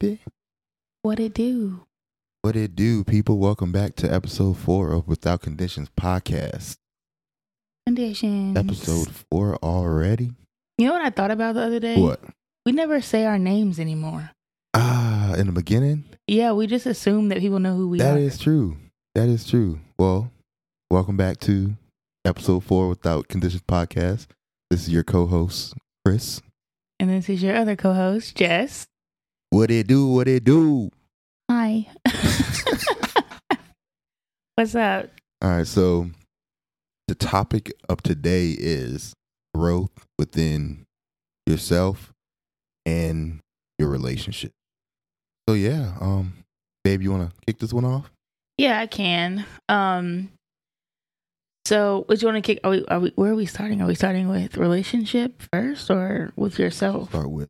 Baby. What it do? What it do, people? Welcome back to episode four of Without Conditions podcast. Conditions. Episode four already. You know what I thought about the other day? What? We never say our names anymore. Ah, in the beginning, Yeah, we just assume that people know who we that are. is true. That is true. Well, welcome back to episode four Without Conditions podcast. This is your co-host Chris. and this is your other co-host, Jess. What it do? What it do? Hi. What's up? All right, so the topic of today is growth within yourself and your relationship. So yeah, um, babe, you want to kick this one off? Yeah, I can. Um so would you want to kick are we, are we where are we starting? Are we starting with relationship first or with yourself? Start with.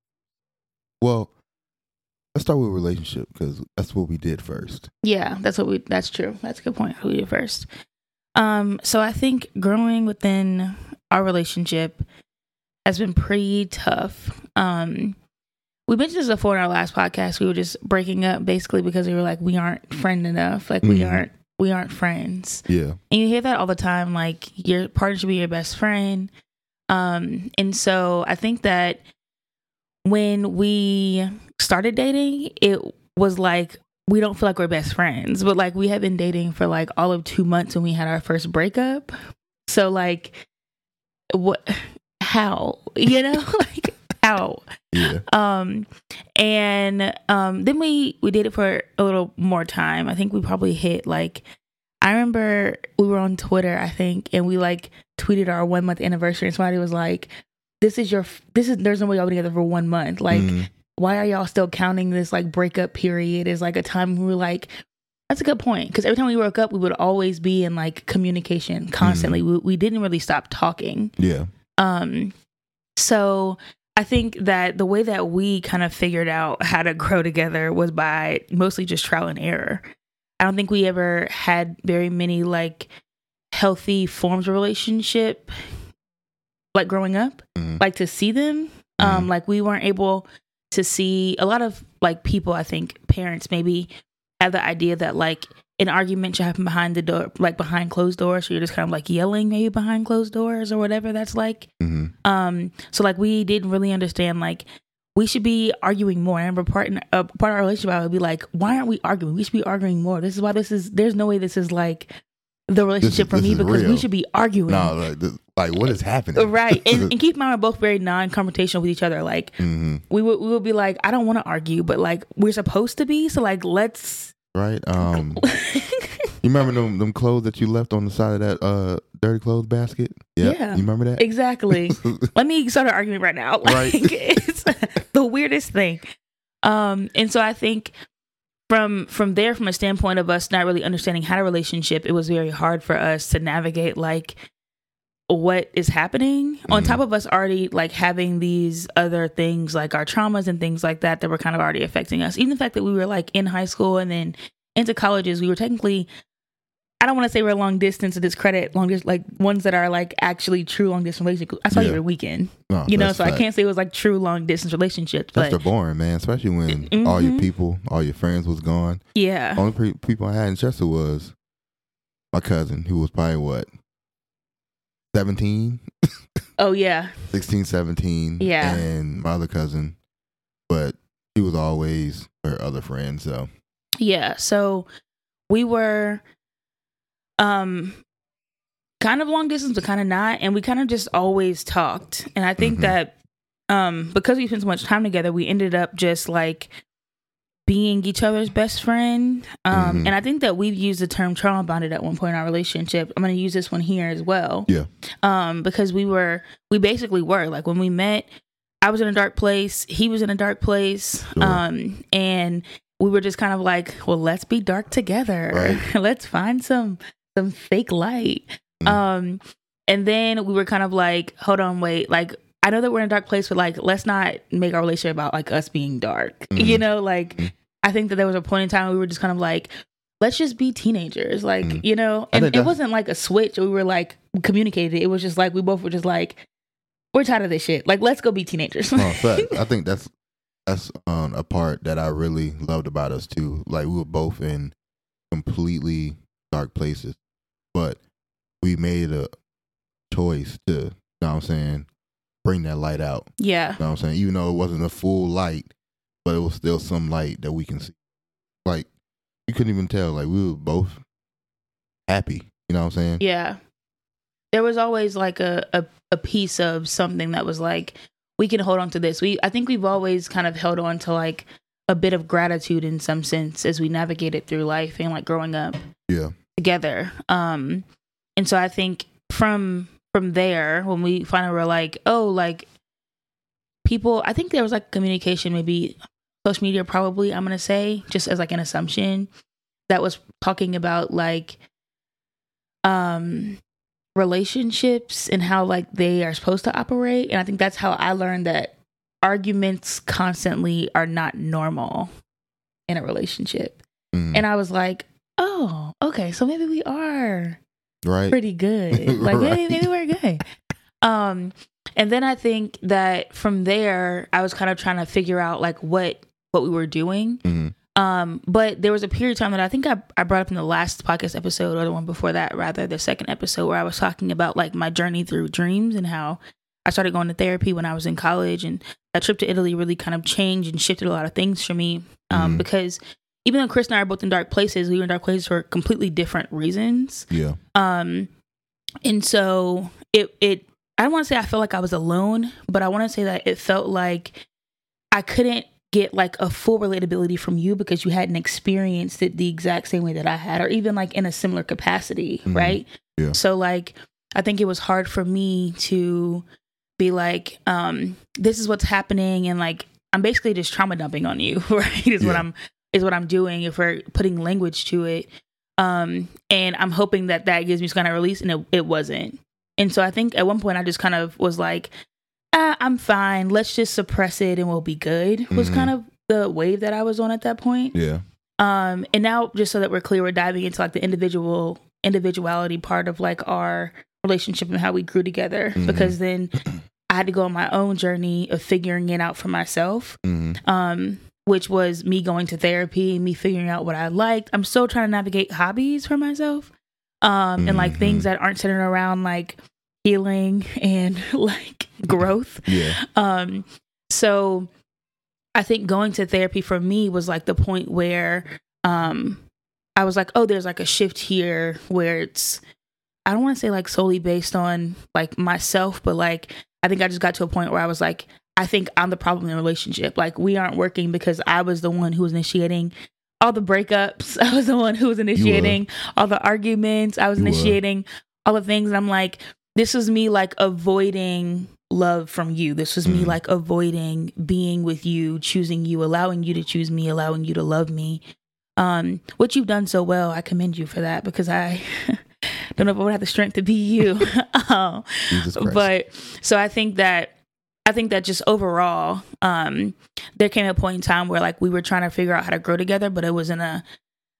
Well, let's start with relationship because that's what we did first. Yeah, that's what we that's true. That's a good point. Who we did first. Um, so I think growing within our relationship has been pretty tough. Um we mentioned this before in our last podcast. We were just breaking up basically because we were like, we aren't friend enough. Like we Mhm. aren't we aren't friends. Yeah. And you hear that all the time, like your partner should be your best friend. Um, and so I think that when we started dating, it was like we don't feel like we're best friends, but like we had been dating for like all of two months when we had our first breakup. So like what how? You know? like how? Yeah. um and um then we we did it for a little more time i think we probably hit like i remember we were on twitter i think and we like tweeted our one month anniversary and somebody was like this is your this is there's no way y'all been together for one month like Mhm. Why are y'all still counting this like breakup period as like a time we were like that's a good point because every time we woke up we would always be in like communication constantly we, we didn't really stop talking yeah. um, so I think that the way that we kind of figured out how to grow together was by mostly just trial and error. I don't think we ever had very many like healthy forms of relationship like growing up, Mhm. like to see them. Um, like we weren't able to see a lot of like people, I think parents maybe have the idea that like an argument should happen behind the door, like behind closed doors. So you're just kind of like yelling maybe behind closed doors or whatever that's like. hmm Um, so like we didn't really understand like we should be arguing more. I remember part in, uh, part of our relationship I would be like, why aren't we arguing? We should be arguing more. This is why this is. There's no way this is like the relationship for this me because we should be arguing. No, like, this, like what is happening? Right, and, and keep in mind we're both very non-confrontational with each other. Like hmm we would we would be like, I don't want to argue, but like we're supposed to be. So like let's. Right. Um. You remember them them clothes that you left on the side of that uh dirty clothes basket? Yep. Yeah. You remember that? exactly. Let me start an argument right now. Like, Right. it's the weirdest thing. Um, and so I think from from there, from a standpoint of us not really understanding how to relationship, it was very hard for us to navigate like what is happening on Mhm. top of us already like having these other things like our traumas and things like that that were kind of already affecting us even the fact that we were like in high school and then into colleges we were technically I don't want to say we're long distance to discredit long distance, like ones that are like actually true long distance relationships. I saw you Yeah. every weekend, No, you know, so I can't say it was like true long distance relationships, That's but boring, man. Especially when all your people, all your friends was gone. yeah, Only pre- people I had in Chester was my cousin, who was probably what 17, oh yeah, 16, 17. Yeah. And my other cousin, but she was always her other friend. So yeah. So we were, um, kind of long distance, but kind of not, and we kind of just always talked. And I think Mhm. that, um, because we spent so much time together, we ended up just like being each other's best friend. Um, Mhm. and I think that we've used the term trauma bonded at one point in our relationship. I'm going to use this one here as well. Yeah. Um, because we were, we basically were like when we met, I was in a dark place, he was in a dark place. Sure. Um, and we were just kind of like, well, let's be dark together. Right. let's find some, some fake light. Mhm. Um, and then we were kind of like, hold on, wait, like, I know that we're in a dark place, but like, let's not make our relationship about like us being dark. Mhm. You know, like, Mhm. I think that there was a point in time we were just kind of like, let's just be teenagers, like, Mhm. you know, and it wasn't like a switch. We were like communicated. It was just like we both were just like, we're tired of this shit. Like, let's go be teenagers. fact. I think that's that's um, a part that I really loved about us too. Like we were both in completely dark places, but we made a choice to, you know what I'm saying, bring that light out. Yeah. You know what I'm saying? Even though it wasn't a full light, but it was still some light that we can see. Like you couldn't even tell. Like we were both happy. You know what I'm saying? Yeah. There was always like a, a, a piece of something that was like, we can hold on to this. We I think we've always kind of held on to like a bit of gratitude in some sense as we navigated through life and like growing up Yeah. together. Um and so I think from from there when we finally were like, oh, like people I think there was like communication, maybe social media probably, I'm gonna say, just as like an assumption that was talking about like um relationships and how like they are supposed to operate. And i think that's how i learned that arguments constantly are not normal in a relationship. Mhm. and i was like oh okay so maybe we are right. pretty good. Like maybe, maybe we're good. Um and then i think that from there i was kind of trying to figure out like what what we were doing Mhm. um, but there was a period of time that I think I, I brought up in the last podcast episode or the one before that, rather, the second episode where I was talking about like my journey through dreams and how I started going to therapy when I was in college. And that trip to Italy really kind of changed and shifted a lot of things for me. Um, Mhm. because even though Chris and I are both in dark places, we were in dark places for completely different reasons. Yeah. Um, and so it it I don't want to say I felt like I was alone, but I want to say that it felt like I couldn't get like a full relatability from you because you hadn't experienced it the exact same way that I had, or even like in a similar capacity, Mhm. right? Yeah. So like I think it was hard for me to be like, um, this is what's happening and like I'm basically just trauma dumping on you, right? Is what I'm is what I'm doing if we're putting language to it. Um, and I'm hoping that that gives me some kind of release, and it, it wasn't. And so I think at one point I just kind of was like, ah, I'm fine. Let's just suppress it and we'll be good. Was Mhm. kind of the wave that I was on at that point. Yeah. Um, and now just so that we're clear, we're diving into like the individual individuality part of like our relationship and how we grew together. Mhm. Because then I had to go on my own journey of figuring it out for myself hmm um, which was me going to therapy, me figuring out what I liked. I'm still trying to navigate hobbies for myself, um, and like things that aren't centered around like healing and like growth. Yeah. Um, so I think going to therapy for me was like the point where um, I was like, oh, there's like a shift here where it's I don't want to say like solely based on like myself, but like I think I just got to a point where I was like, I think I'm the problem in the relationship. Like we aren't working because I was the one who was initiating all the breakups. I was the one who was initiating all the arguments. I was You were. initiating all the things. And I'm like, this was me like avoiding love from you. This was me Mhm. like avoiding being with you, choosing you, allowing you to choose me, allowing you to love me. Um, what you've done so well, I commend you for that because I don't know if I would have the strength to be you. um, but so I think that I think that just overall, um, there came a point in time where like we were trying to figure out how to grow together, but it was in a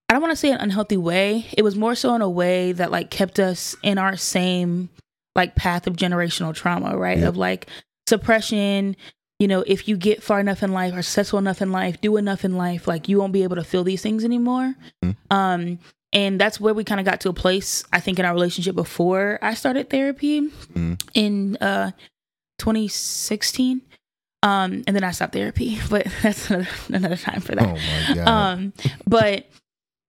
I don't want to say an unhealthy way. It was more so in a way that like kept us in our same like path of generational trauma, right? Of like suppression. You know, if you get far enough in life, or successful enough in life, do enough in life, like you won't be able to feel these things anymore. Mhm. Um, and that's where we kind of got to a place, I think, in our relationship before I started therapy Mhm. in uh 2016. Um, and then I stopped therapy, but that's another, another time for that. oh. Um, but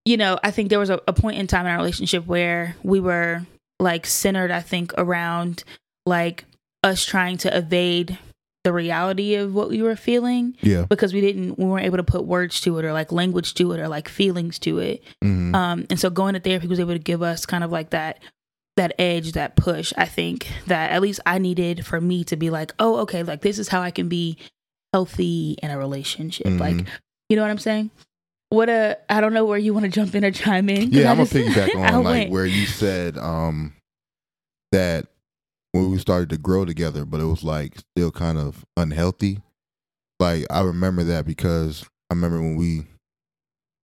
you know, I think there was a, a point in time in our relationship where we were like centered, I think, around like us trying to evade the reality of what we were feeling yeah. because we didn't we weren't able to put words to it or like language to it or like feelings to it. hmm Um, and so going to therapy was able to give us kind of like that that edge, that push. I think that at least I needed for me to be like, oh, okay, like this is how I can be healthy in a relationship. Mhm. Like, you know what I'm saying? What a I don't know where you want to jump in or chime in. Yeah, I'm gonna piggyback on like went- where you said um that when we started to grow together, but it was like still kind of unhealthy. Like I remember that because I remember when we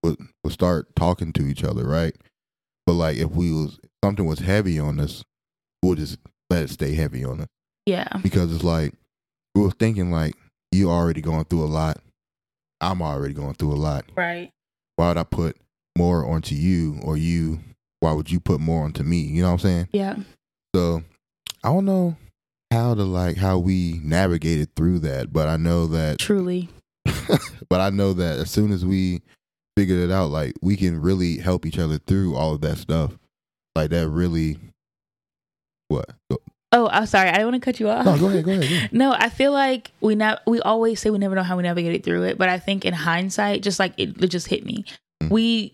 would, would start talking to each other, right? But like if we was if something was heavy on us, we'll just let it stay heavy on us yeah, because it's like we were thinking like you already going through a lot. I'm already going through a lot. Right. Why would I put more onto you or you? Why would you put more onto me? You know what I'm saying? Yeah. So I don't know how to like how we navigated through that, but I know that Truly. but I know that as soon as we figured it out, like we can really help each other through all of that stuff. Like that really what? Oh, I'm sorry. I didn't want to cut you off. No, go ahead, go ahead. go ahead. No, I feel like we not we always say we never know how we navigated through it, but I think in hindsight, just like it, it just hit me. Mm. We,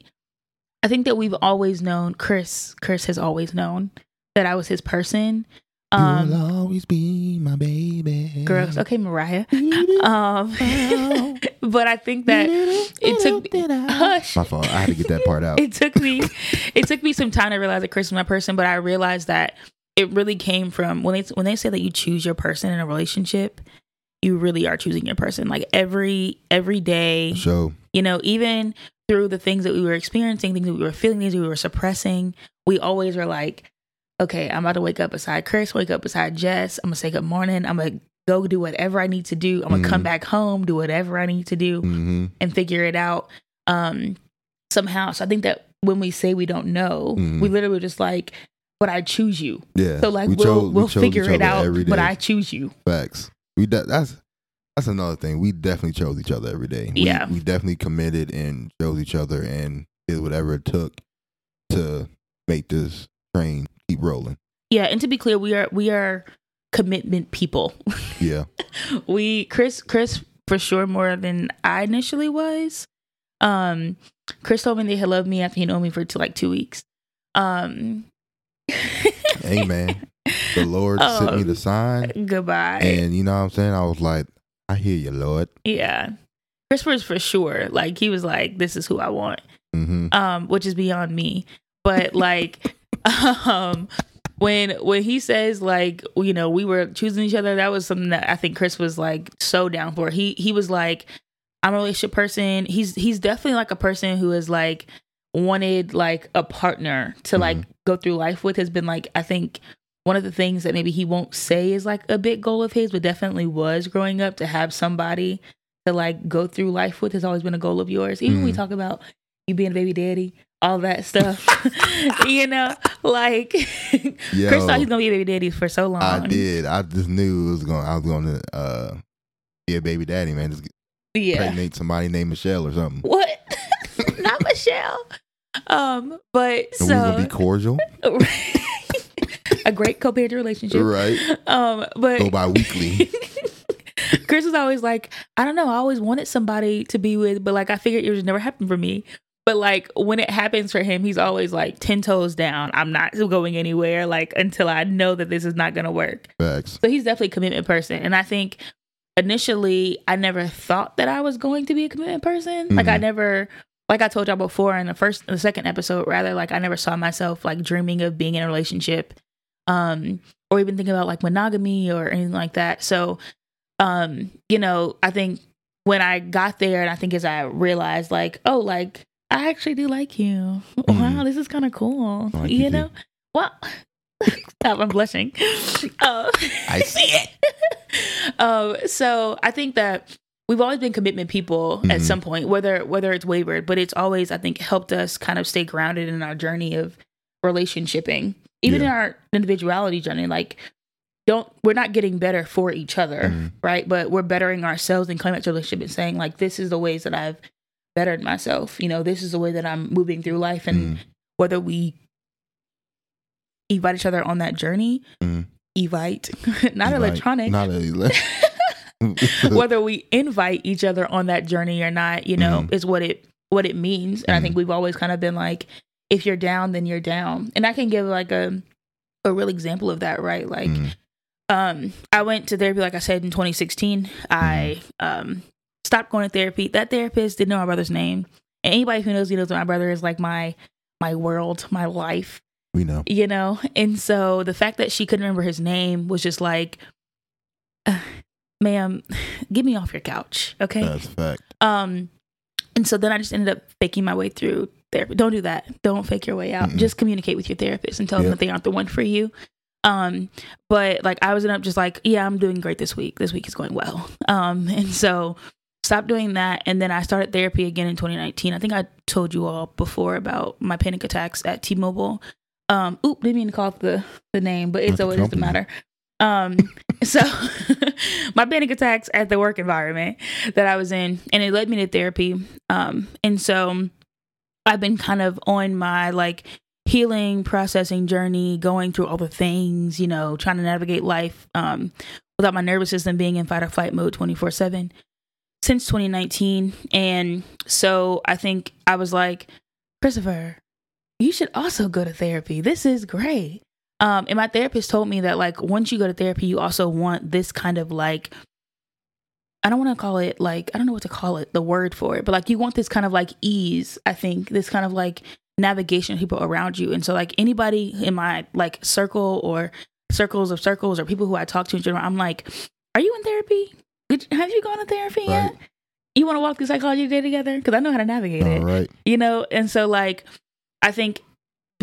I think that we've always known Chris. Chris has always known that I was his person. Um, You'll always be my baby. girls, okay, Mariah. Um, but I think that it took hush. My fault. I had to get that part out. it took me it took me some time to realize that Chris was my person, but I realized that it really came from when they when they say that you choose your person in a relationship, you really are choosing your person. Like every every day, So you know, even through the things that we were experiencing, things that we were feeling, things we were suppressing, we always were like, okay, I'm about to wake up beside Chris, wake up beside Jess. I'm gonna say good morning. I'm gonna go do whatever I need to do. I'm gonna come Mhm. back home, do whatever I need to do hmm and figure it out um somehow so i think that when we say we don't know Mhm. we literally just like but i choose you yeah. so like We we will chose- we we'll chose figure it out but i choose you Facts. We de- that's that's another thing. We definitely chose each other every day. We, Yeah. we definitely committed and chose each other and did whatever it took to make this train keep rolling. yeah and to be clear we are we are commitment people Yeah. we chris chris for sure more than i initially was um chris told me that he loved me after he known me for two, like two weeks um Amen. The Lord sent me Oh. the sign, goodbye and you know what I'm saying. I was like, I hear you, Lord. yeah chris was for sure like he was like this is who i want hmm um which is beyond me but like um when when he says like you know we were choosing each other that was something that i think chris was like so down for he he was like i'm a relationship person he's he's definitely like a person who is like wanted like a partner to like go through life with has been like i think one of the things that maybe he won't say is like a big goal of his but definitely was growing up to have somebody to like go through life with has always been a goal of yours even when we talk about you being a baby daddy all that stuff you know like Yo, chris thought he's gonna be a baby daddy for so long I did. I just knew it was going. I was going to uh, be a baby daddy, man. Just yeah pregnant somebody named Michelle or something. what not michelle um but we gonna so be cordial, a great co-parenting relationship right? um but Go by weekly. Chris was always like, I don't know, I always wanted somebody to be with, but like I figured it would never happen for me. But like when it happens for him, he's always like ten toes down. I'm not going anywhere like until I know that this is not gonna work. Facts. So he's definitely a commitment person. And I think initially I never thought that I was going to be a commitment person. Like I Mhm. never like I told y'all before in the first the second episode, rather, like I never saw myself like dreaming of being in a relationship. Um, or even thinking about like monogamy or anything like that. So um, you know, I think when I got there and I think as I realized like, oh, like I actually do like you. Wow, Mhm. this is kind of cool. Like you you know? Well, stop, I'm blushing. Uh, I see it. um, so I think that we've always been commitment people at Mhm. some point, whether whether it's wavered, but it's always I think helped us kind of stay grounded in our journey of relationshiping, even in our individuality journey. Like, don't we're not getting better for each other, Mhm. right? But we're bettering ourselves and coming back to relationship and saying like, this is the ways that I've bettered myself. You know, this is the way that I'm moving through life, and Mhm. whether we invite each other on that journey, Mhm. evite, not electronic, Not a, whether we invite each other on that journey or not, you know, Mhm. is what it what it means. And I think Mhm. we've always kind of been like, if you're down, then you're down. And I can give like a a real example of that, right? Like, Mhm. um, I went to therapy, like I said, in 2016. I um stopped going to therapy. That therapist didn't know my brother's name. And anybody who knows me knows that my brother is like my my world, my life we know. you know and so the fact that she couldn't remember his name was just like "Uh, ma'am get me off your couch okay That's a fact. um and so then i just ended up faking my way through therapy don't do that don't fake your way out Mm-mm. just communicate with your therapist and tell them that they aren't the one for you um but like i was end up just like yeah i'm doing great this week this week is going well um and so stopped doing that and then I started therapy again in 2019. I think I told you all before about my panic attacks at T-Mobile. Um, oop, didn't mean to call the the name, but it's always doesn't matter. Um, so my panic attacks at the work environment that I was in, and it led me to therapy. Um, and so I've been kind of on my like healing processing journey, going through all the things, you know, trying to navigate life um, without my nervous system being in fight or flight mode 24 7 since 2019. And so I think I was like, Christopher, you should also go to therapy. This is great. Um, and my therapist told me that like once you go to therapy, you also want this kind of like I don't want to call it like I don't know what to call it, the word for it, but like you want this kind of like ease, I think, this kind of like navigation of people around you. And so like anybody in my like circle or circles of circles or people who I talk to in general, I'm like, Are you in therapy? Did, have you gone to therapy yet? You want to walk through Psychology Today together? Because I know how to navigate it All right. you know and so like i think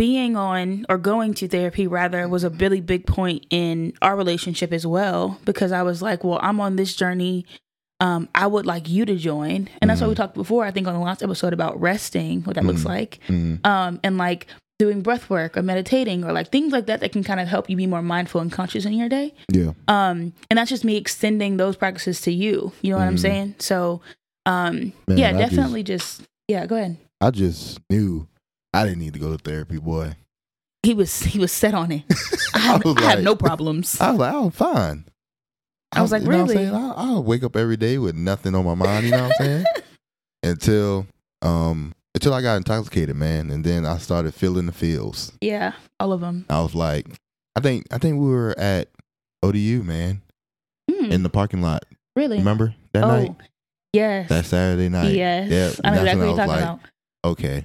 being on or going to therapy rather was a really big point in our relationship as well because i was like well i'm on this journey um i would like you to join and that's why we Mhm. talked before i think on the last episode about resting what that looks Mhm. like Mm, um and like doing breath work or meditating or like things like that that can kind of help you be more mindful and conscious in your day yeah. um and that's just me extending those practices to you you know what i'm Mhm. saying so um Man, yeah I just- definitely just yeah go ahead I just knew I didn't need to go to therapy, boy. he was he was set on it. I, I had, I had no problems. I was like, oh, fine. I was like, you know I'm really? saying? I'll, I'll wake up every day with nothing on my mind. You know what I'm saying? until um until I got intoxicated, man, and then I started feeling the feels. yeah, all of them. I was like, I think I think we were at ODU, man, Mm, in the parking lot. really? Remember that oh, night? yes. That Saturday night. yes. Yeah, I know exactly what you're talking like, about. Okay,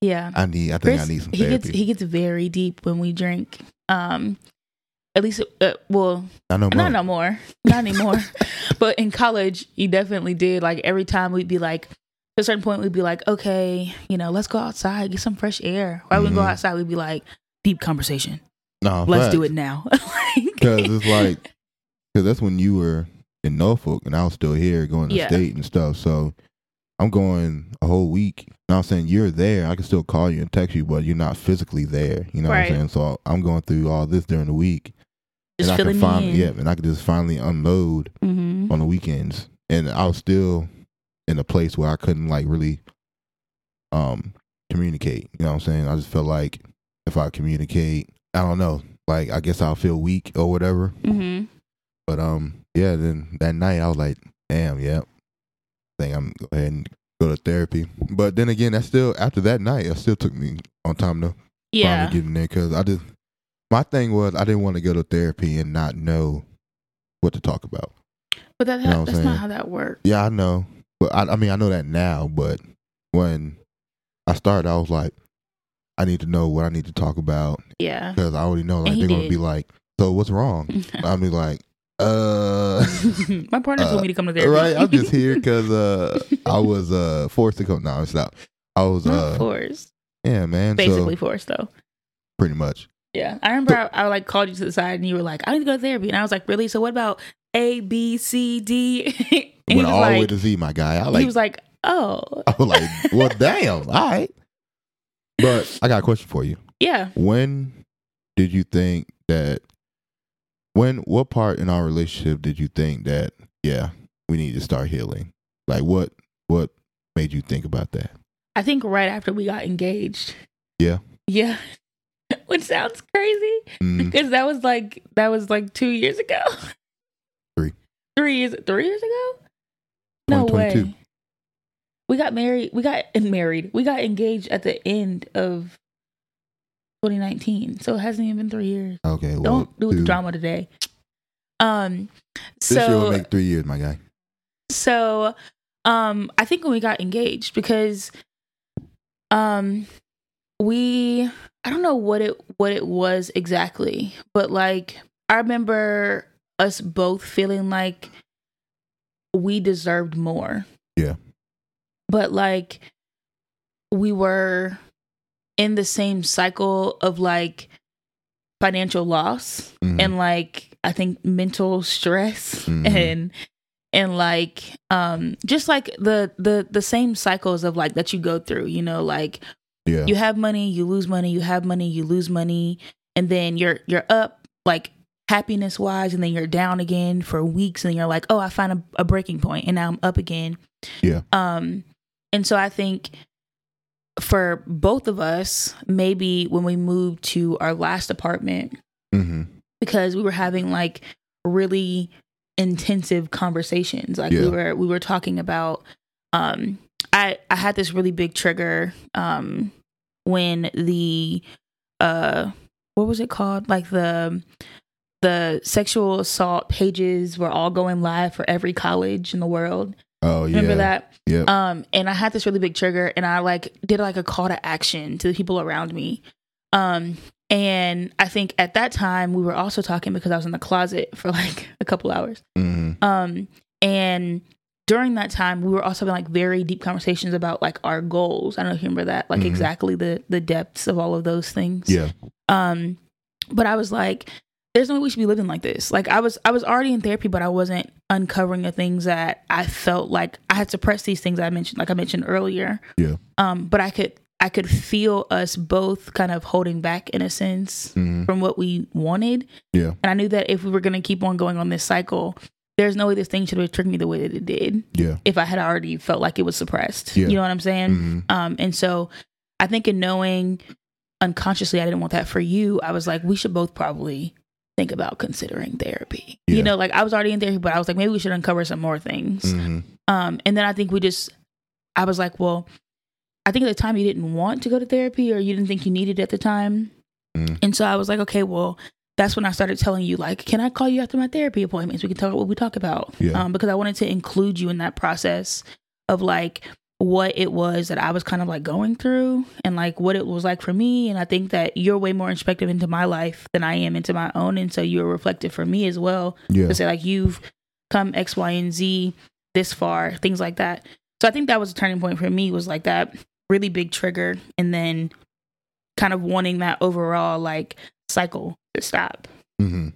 Yeah. I need. I think Chris, I need some he gets therapy. he gets very deep when we drink. Um, at least, uh, well, not more. no more, not anymore. but in college, he definitely did. Like every time we'd be like, at a certain point, we'd be like, okay, you know, let's go outside, get some fresh air. Or we'd go outside, we'd be like, deep conversation. No, Let's do it now. Because it's like, because that's when you were in Norfolk and I was still here going to Yeah. state and stuff. So I'm going a whole week. And I'm saying you're there. I can still call you and text you, but you're not physically there. You know Right. what I'm saying? So I'm going through all this during the week. just and I can me finally, in. yeah, and I can just finally unload hmm on the weekends. And I was still in a place where I couldn't like really um communicate. You know what I'm saying? I just felt like if I communicate, I don't know, like I guess I'll feel weak or whatever. hmm But um, yeah. Then that night, I was like, "Damn, yeah, I think I'm go ahead and go to therapy." But then again, that still after that night, it still took me on time to Yeah. finally get in there because I just my thing was I didn't want to go to therapy and not know what to talk about. But that, You know that's saying? not how that works. Yeah, I know, but I, I mean, I know that now. But when I started, I was like, I need to know what I need to talk about Yeah. because I already know like they're gonna be like, "So what's wrong?" I'll be like, "Uh." My partner told me to come to therapy. right? I'm just here because uh, I was uh forced to come. No, it's not. I was uh, forced. yeah, man. Basically so forced though. pretty much. Yeah. I remember I, I like called you to the side and you were like, I need to go to therapy. And I was like, Really? So what about A, B, C, D? Went all the way to Z, my guy. I like. he was like, Oh. I was like, well, damn. All right. But I got a question for you. Yeah. When did you think that? When what part in our relationship did you think that? Yeah, we need to start healing. Like what? What made you think about that? I think right after we got engaged. Yeah. Yeah. Which sounds crazy. Mm, Because that was like that was like two years ago. Three. Three years three years ago? No way. We got married. We got married. We got engaged at the end of 2019. So it hasn't even been three years. okay. Well, Don't do the drama today. Um This year will make three years, my guy. so um I think when we got engaged because um we I don't know what it what it was exactly, but like I remember us both feeling like we deserved more. Yeah. But like we were in the same cycle of like financial loss Mhm. and like I think mental stress Mhm. and and like um just like the the the same cycles of like that you go through you know like Yeah. you have money you lose money you have money you lose money and then you're you're up like happiness wise and then you're down again for weeks and you're like oh i find a, a breaking point and now i'm up again Yeah. um and so i think for both of us maybe when we moved to our last apartment hmm because we were having like really intensive conversations. Like we were we were talking about um i i had this really big trigger um when the uh what was it called? Like the the sexual assault pages were all going live for every college in the world Oh yeah. remember that Yeah. um and i had this really big trigger and i like did like a call to action to the people around me um and i think at that time we were also talking because i was in the closet for like a couple hours hmm um and during that time we were also having like very deep conversations about like our goals i don't know if you remember that like Mhm. exactly the the depths of all of those things Yeah. um but i was like there's no way we should be living like this like i was i was already in therapy but i wasn't uncovering the things that i felt like i had suppressed these things i mentioned like i mentioned earlier Yeah. um but i could i could feel us both kind of holding back in a sense hmm from what we wanted Yeah. and i knew that if we were going to keep on going on this cycle there's no way this thing should have tricked me the way that it did Yeah. if i had already felt like it was suppressed Yeah. you know what i'm saying hmm um, and so I think in knowing unconsciously I didn't want that for you, I was like, we should both probably think about considering therapy. Yeah. You know, like I was already in therapy, but I was like, maybe we should uncover some more things. hmm Um, and then I think we just, I was like, well, I think at the time you didn't want to go to therapy or you didn't think you needed it at the time. Mhm. And so I was like, okay, well, that's when I started telling you, like, can I call you after my therapy appointments? We can talk about what we talk about. Yeah. Um, because I wanted to include you in that process of like what it was that I was kind of like going through and like what it was like for me. And I think that you're way more introspective into my life than I am into my own. And so you're reflective for me as well Yeah. to say like you've come X, Y, and Z this far, things like that. So I think that was a turning point for me was like that really big trigger and then kind of wanting that overall like cycle to stop. Mm-hmm.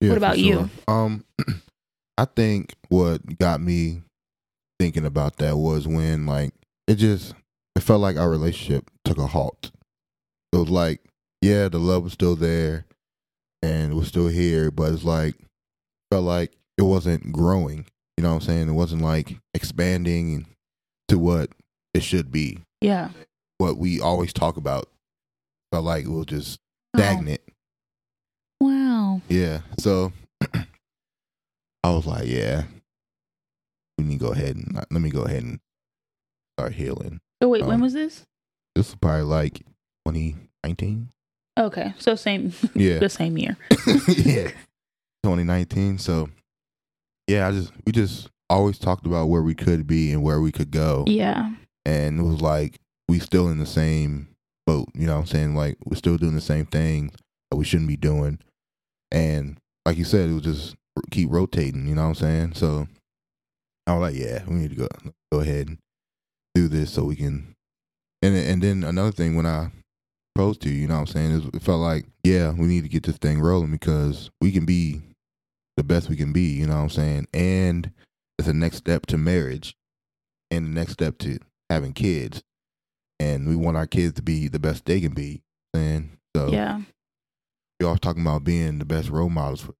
Yeah, What about you? Um, I think what got me thinking about that was when like it just it felt like our relationship took a halt. It was like, yeah, the love was still there and was still here, but it's like felt like it wasn't growing. You know what I'm saying? It wasn't like expanding to what it should be. Yeah. What we always talk about. Felt like it was just Oh, stagnant. wow. Yeah. So I was like, yeah, we need to go ahead and let me go ahead and start healing. So wait, when Um, was this? This was probably like 2019. Okay. So same Yeah. the same year. yeah. 2019. So yeah, I just we just always talked about where we could be and where we could go. Yeah. And it was like we still in the same boat, you know what I'm saying? Like we're still doing the same thing that we shouldn't be doing. And like you said, it was just keep rotating, you know what I'm saying? So I was like, yeah, we need to go go ahead and do this so we can and and then another thing when I proposed to you, you know what I'm saying, is it felt like, yeah, we need to get this thing rolling because we can be the best we can be, you know what I'm saying? And it's a next step to marriage and the next step to having kids. And we want our kids to be the best they can be. And so Yeah. always talking about being the best role models for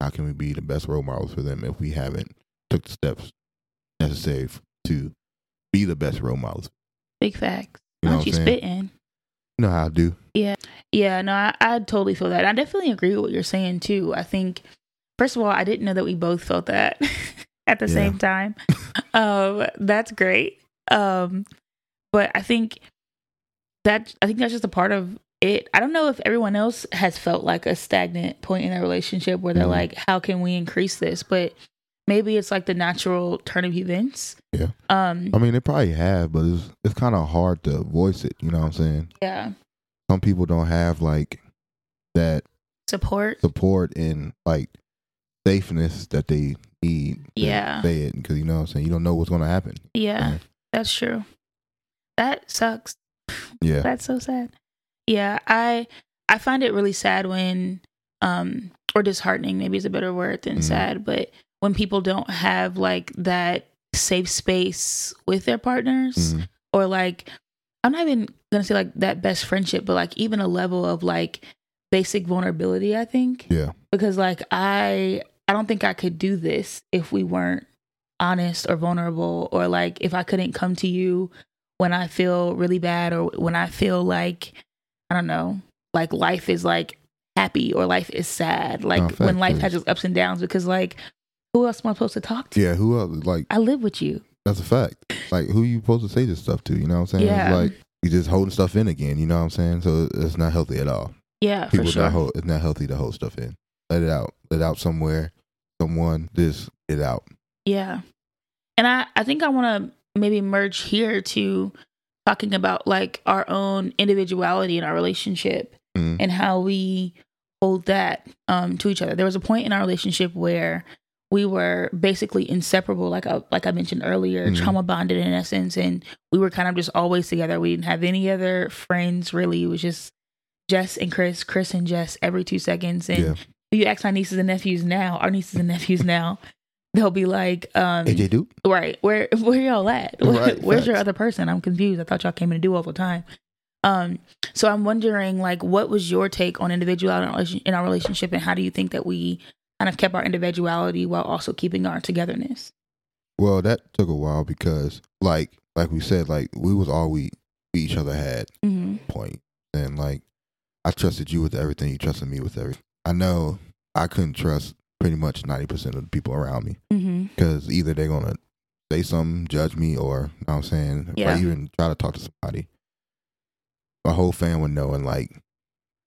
how can we be the best role models for them if we haven't took the steps necessary to be the best role models. Big facts. You know Aren't you spitting? You know how I do. Yeah, Yeah, no, I, I totally feel that. I definitely agree with what you're saying too. I think, first of all, I didn't know that we both felt that at the Yeah. same time. um, that's great. Um, but I think that I think that's just a part of it. I don't know if everyone else has felt like a stagnant point in their relationship where they're Mhm. like, "How can we increase this?" But maybe it's like the natural turn of events. Yeah. Um. I mean, they probably have, but it's it's kind of hard to voice it. You know what I'm saying? Yeah. Some people don't have like that Support. support and like safeness that they need. to Yeah. say it because you know what I'm saying. You don't know what's gonna happen. Yeah. That's true. That sucks. Yeah. That's so sad. Yeah, I I find it really sad when um or disheartening maybe is a better word than Mhm. sad, but when people don't have like that safe space with their partners Mhm. or like I'm not even gonna say like that best friendship, but like even a level of like basic vulnerability, I think. Yeah. Because like I I don't think I could do this if we weren't honest or vulnerable or like if I couldn't come to you when I feel really bad or when I feel like I don't know, like life is like happy or life is sad. Like No, when life yes. has its ups and downs because like who else am I supposed to talk to? Yeah. Who else? Like I live with you. that's a fact. Like who are you supposed to say this stuff to? You know what I'm saying? Yeah. It's like you're just holding stuff in again. You know what I'm saying? So it's not healthy at all. Yeah, People for sure. not hold. It's not healthy to hold stuff in. Let it out. Let it out somewhere. Someone just get it out. Yeah. And I, I think I want to maybe merge here to talking about like our own individuality in our relationship Mhm. and how we hold that um, to each other. There was a point in our relationship where we were basically inseparable, like I, like I mentioned earlier, Mhm. trauma bonded in essence, and we were kind of just always together. We didn't have any other friends really. It was just Jess and Chris, Chris and Jess every two seconds. And Yeah. you ask my nieces and nephews now, our nieces and nephews now, they'll be like, um, AJ Duke. right, where where y'all at? Right, Where's your other person? I'm confused. I thought y'all came in to do all the time. Um, so I'm wondering, like, what was your take on individuality in our relation- in our relationship, and how do you think that we kind of kept our individuality while also keeping our togetherness? Well, that took a while because, like, like we said, like we was all we, we each other had. Mm-hmm. Point and like I trusted you with everything. You trusted me with everything. I know I couldn't trust pretty much ninety percent of the people around me Mm-hmm. because either they're gonna say something, judge me, or you know what I'm saying, Yeah. I even try to talk to somebody, my whole fan would know in like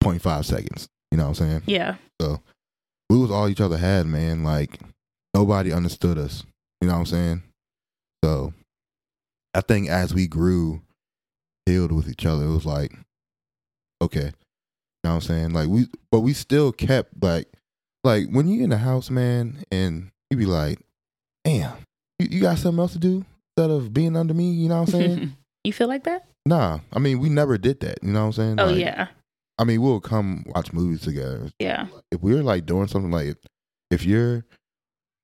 0.5 seconds. You know what I'm saying? Yeah. We was all each other had, man. Like nobody understood us. You know what I'm saying? So I think as we grew, healed with each other, it was like, okay. You know what I'm saying? Like we but we still kept like like when you in the house, man, and you be like, damn, you, you got something else to do instead of being under me, you know what I'm saying? you feel like that? nah. I mean we never did that. You know what I'm saying? Oh Like, yeah, I mean, we'll come watch movies together yeah, if we're like doing something like if you're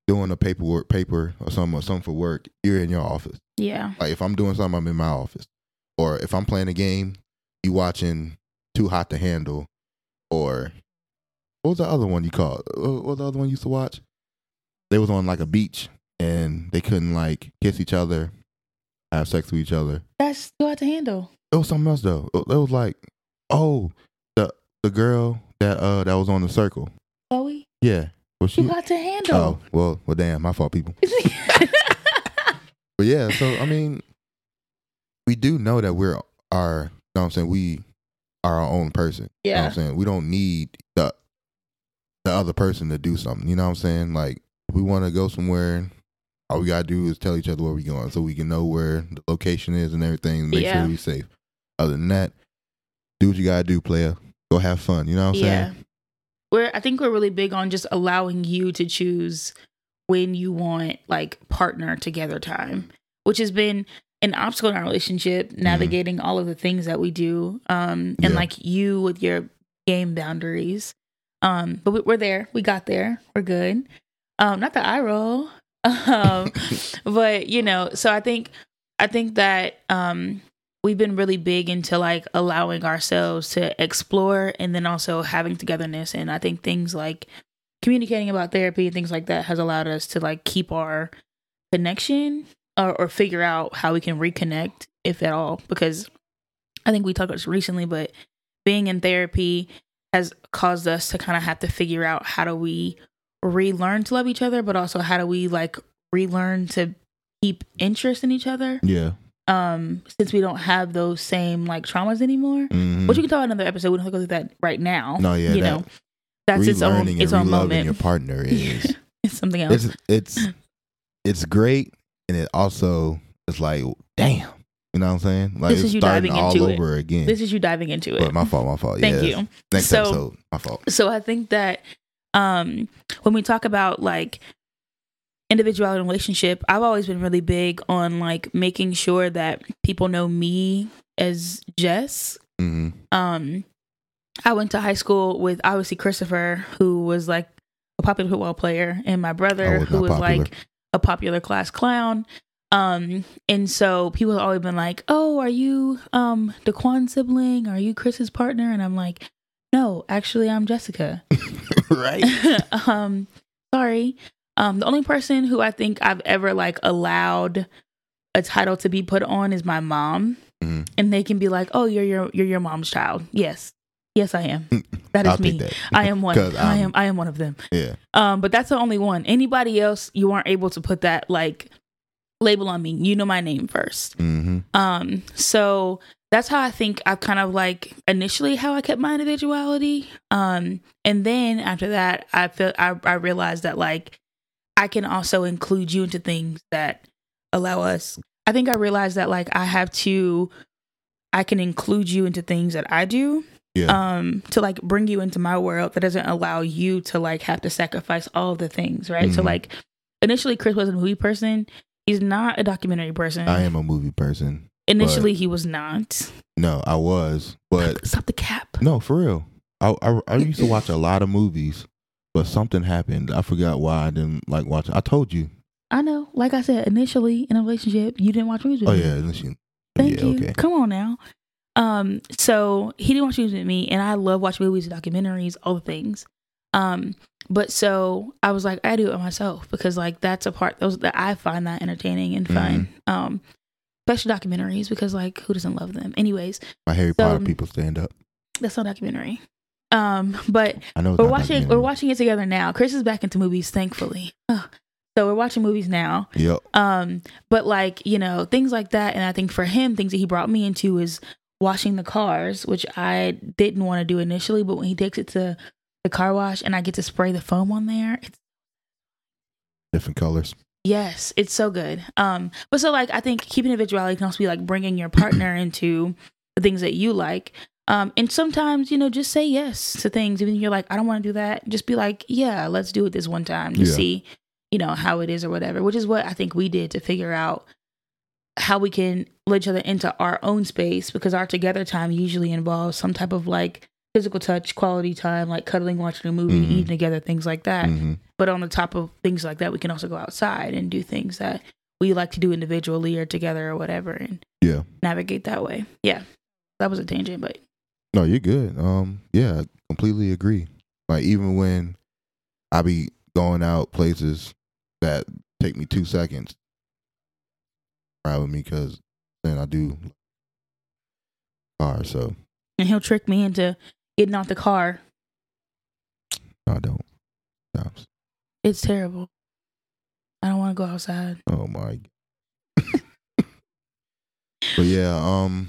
doing a paperwork paper or something or something for work, you're in your office. yeah, Like if I'm doing something, I'm in my office. Or if I'm playing a game, you watching Too Hot to Handle, or what was the other one you called? What was the other one you used to watch? They was on like a beach and they couldn't like kiss each other, have sex with each other. that's Too Hot to handle. It was something else though. It was like, oh, the girl that uh that was on the circle. Chloe, Yeah. You she? got to handle. Oh, well, well, damn, my fault, people. But yeah, so I mean, we do know that we're our. You know what I'm saying? We are our own person. You know what yeah, I'm saying? We don't need the the other person to do something. You know what I'm saying? Like, if we want to go somewhere, all we gotta do is tell each other where we're going, so we can know where the location is and everything. Make Yeah. sure we're safe. Other than that, do what you gotta do, player. Go have fun. You know what I'm yeah. saying? We're I think we're really big on just allowing you to choose when you want like partner together time, which has been an obstacle in our relationship, navigating all of the things that we do. Um, and Mm-hmm. Yeah. like you with your game boundaries. Um, but we- we're there. We got there. We're good. Um, not the eye roll. Um, but you know, so I think I think that um we've been really big into like allowing ourselves to explore and then also having togetherness. And I think things like communicating about therapy and things like that has allowed us to like keep our connection or, or figure out how we can reconnect if at all. Because I think we talked about this recently but being in therapy has caused us to kind of have to figure out how do we relearn to love each other but also how do we like relearn to keep interest in each other. Yeah. Um since we don't have those same like traumas anymore Mhm. which we can talk about in another episode. We don't have to go through that right now No, yeah, you that- know. That's its own its own moment. your partner is it's something else. it's it's it's great and it also is like damn you know what i'm saying? Like This it's is you starting diving all into it. over again. This is you diving into it. but my fault my fault thank yeah, you. Next So- episode my fault. So i think that um when we talk about like individuality and relationship i've always been really big on like making sure that people know me as jess hmm um i went to high school with obviously christopher who was like a popular football player, and my brother, was who was popular. like a popular class clown. Um, and so people have always been like, "Oh, are you um Daquan sibling? Are you Chris's partner?" And I'm like, "No, actually, I'm Jessica." right? um, sorry. Um, the only person who I think I've ever like allowed a title to be put on is my mom, Mhm. and they can be like, "Oh, you're your you're your mom's child." Yes, yes, I am. That is me. that. I am one. I I'm- I am one of them. Yeah. Um, but that's the only one. Anybody else, you aren't able to put that like label on me. You know my name first. Mm-hmm. Um, so that's how I think I've kind of like initially how I kept my individuality. Um, and then after that, I feel I, I realized that like I can also include you into things that allow us. I think I realized that like I have to, I can include you into things that I do. Yeah. Um, to like bring you into my world that doesn't allow you to like have to sacrifice all the things, right? So Mhm. like initially Chris was a movie person. He's not a documentary person. I am a movie person. Initially, he was not. No, I was, but Stop the cap. no, for real. I, I I used to watch a lot of movies, but something happened. I forgot why I didn't like watching. I told you. I know. Like I said, initially in a relationship, you didn't watch movies with Oh me. yeah, listen. Thank yeah, you. okay. Come on now. Um, so he didn't watch movies with me, and I love watching movies, documentaries, all the things. Um, but so I was like, I do it myself because like that's a part those that I find that entertaining and fun. Um, especially documentaries because like who doesn't love them? Anyways, My Harry So- Potter people stand up. that's not a documentary. Um, but I know. We're watching we're watching it together now. Chris is back into movies, thankfully. So we're watching movies now. Yep. Um, but like, you know, things like that. And I think for him, things that he brought me into is washing the cars, which I didn't want to do initially, but when he takes it to the car wash and I get to spray the foam on there, it's Different colors. yes, it's so good. Um, but so like I think keeping individuality can also be like bringing your partner into the things that you like. Um, and sometimes, you know, just say yes to things. Even if you're like, I don't want to do that. Just be like, yeah, let's do it this one time to Yeah. see, you know, how it is or whatever, which is what I think we did to figure out how we can let each other into our own space because our together time usually involves some type of like physical touch, quality time, like cuddling, watching a movie, Mhm. eating together, things like that. hmm But on the top of things like that, we can also go outside and do things that we like to do individually or together or whatever and Yeah. navigate that way. Yeah. That was a tangent, but No, you're good. Um, yeah, I completely agree. Like even when I be going out places that take me two seconds, ride with me because then I do car. So and he'll trick me into getting out the car. no, I don't. Stops. It's terrible. I don't want to go outside. Oh my. but yeah, um,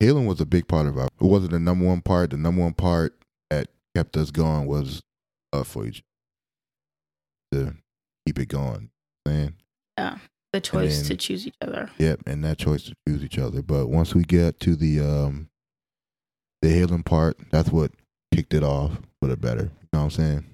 healing was a big part of our. It wasn't the number one part. The number one part that kept us going was love for each to keep it going. Man, The choice then- to choose each other. yep, and that choice to choose each other. But once we get to the um, the healing part, that's what kicked it off for the better. You know what I'm saying?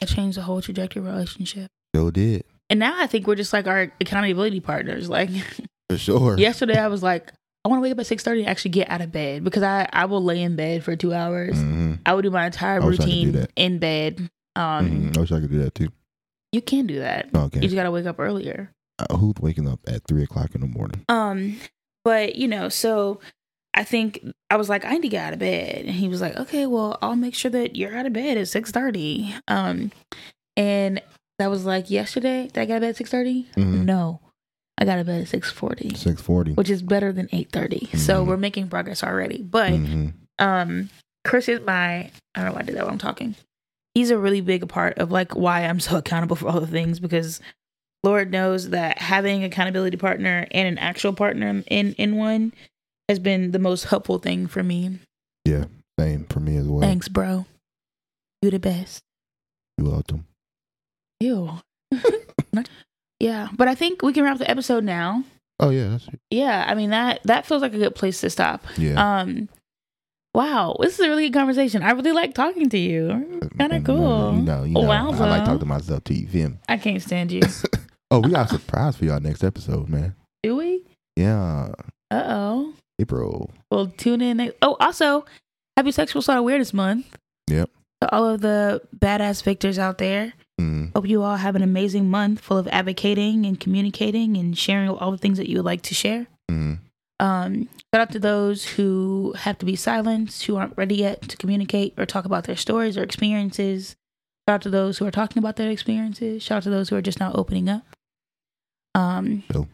It changed the whole trajectory of our relationship. Still did And now I think we're just like our accountability partners. Like for sure. yesterday, I was like, I want to wake up at six thirty and actually get out of bed because I I will lay in bed for two hours. hmm I would do my entire I wish I could do routine in bed. Um, hmm I wish I could do that too. you can do that. Okay. You just gotta wake up earlier. Uh, who's waking up at three o'clock in the morning? Um, but you know, so I think I was like, I need to get out of bed, and he was like, Okay, well, I'll make sure that you're out of bed at six thirty. Um, and that was like yesterday. Did I get out of bed at six Mhm. No, I got of bed at six forty. Six forty, which is better than eight So Mhm. we're making progress already. But hmm um Chris is my I don't know why I did that when I'm talking. He's a really big part of like why I'm so accountable for all the things because Lord knows that having accountability partner and an actual partner in in one has been the most helpful thing for me. Yeah, same for me as well. Thanks, bro. You the best. You welcome. Ew. yeah, but I think we can wrap the episode now. Oh yeah, that's Yeah, I mean that that feels like a good place to stop. yeah. Um wow, this is a really good conversation. I really like talking to you. Kind of Mm, cool. You know, you know. Wowza. I like talking to myself too. You me? I can't stand you. Oh, we got a surprise for y'all next episode, man. Do we? Yeah, Uh oh. April. Well, tune in. next- Oh, also, Happy Sexual Assault Awareness Month. Yep. To all of the badass victors out there, Mm, hope you all have an amazing month full of advocating and communicating and sharing all the things that you would like to share. mm, Um, shout out to those who have to be silenced, who aren't ready yet to communicate or talk about their stories or experiences. Shout out to those who are talking about their experiences. Shout out to those who are just now opening up. Um, Cool.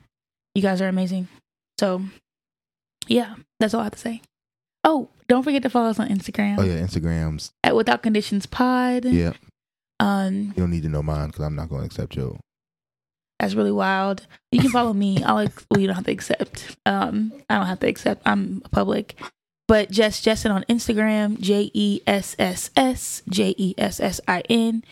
you guys are amazing. So, yeah, that's all I have to say. Oh, don't forget to follow us on Instagram Oh yeah, Instagrams. at Without Conditions Pod. Yeah, Um, you don't need to know mine because I'm not going to accept you. That's really wild. You can follow me. I'll ex- well, you don't have to accept. Um, I don't have to accept. I'm public. But Jess Jessin on Instagram, J E S S S J E S S I N,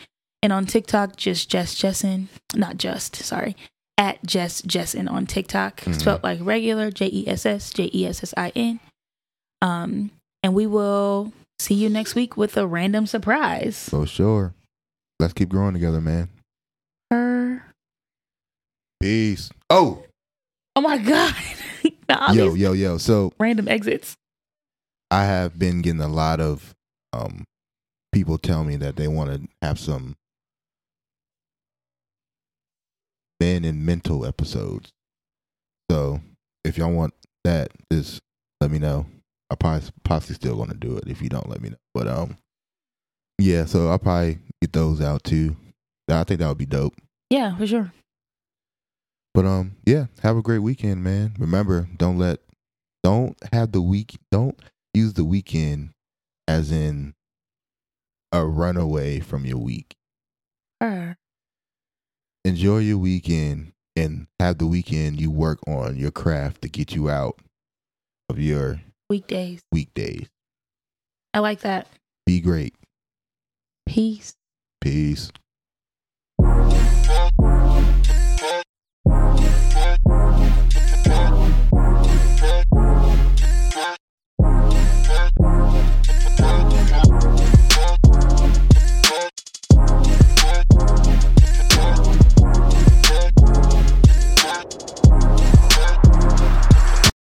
and on TikTok, just Jess Jessin, not just sorry, at Jess Jessin on TikTok, Mhm. spelled like regular, J E S S J E S S I N. Um, and we will see you next week with a random surprise. For sure. Let's keep growing together, man. Her. Peace. Oh, Oh my god! Nah, yo, yo, yo. So random exits. I have been getting a lot of um people tell me that they want to have some men and mental episodes. So if y'all want that, just let me know. I probably possibly still gonna do it if you don't let me know. But um, yeah. So I'll probably get those out too. I think that would be dope. Yeah, for sure. But um, yeah, have a great weekend, man. Remember, don't let, don't have the week, don't use the weekend as in a runaway from your week. Her. Enjoy your weekend and have the weekend you work on your craft to get you out of your Weekdays. weekdays. I like that. Be great. Peace. Peace.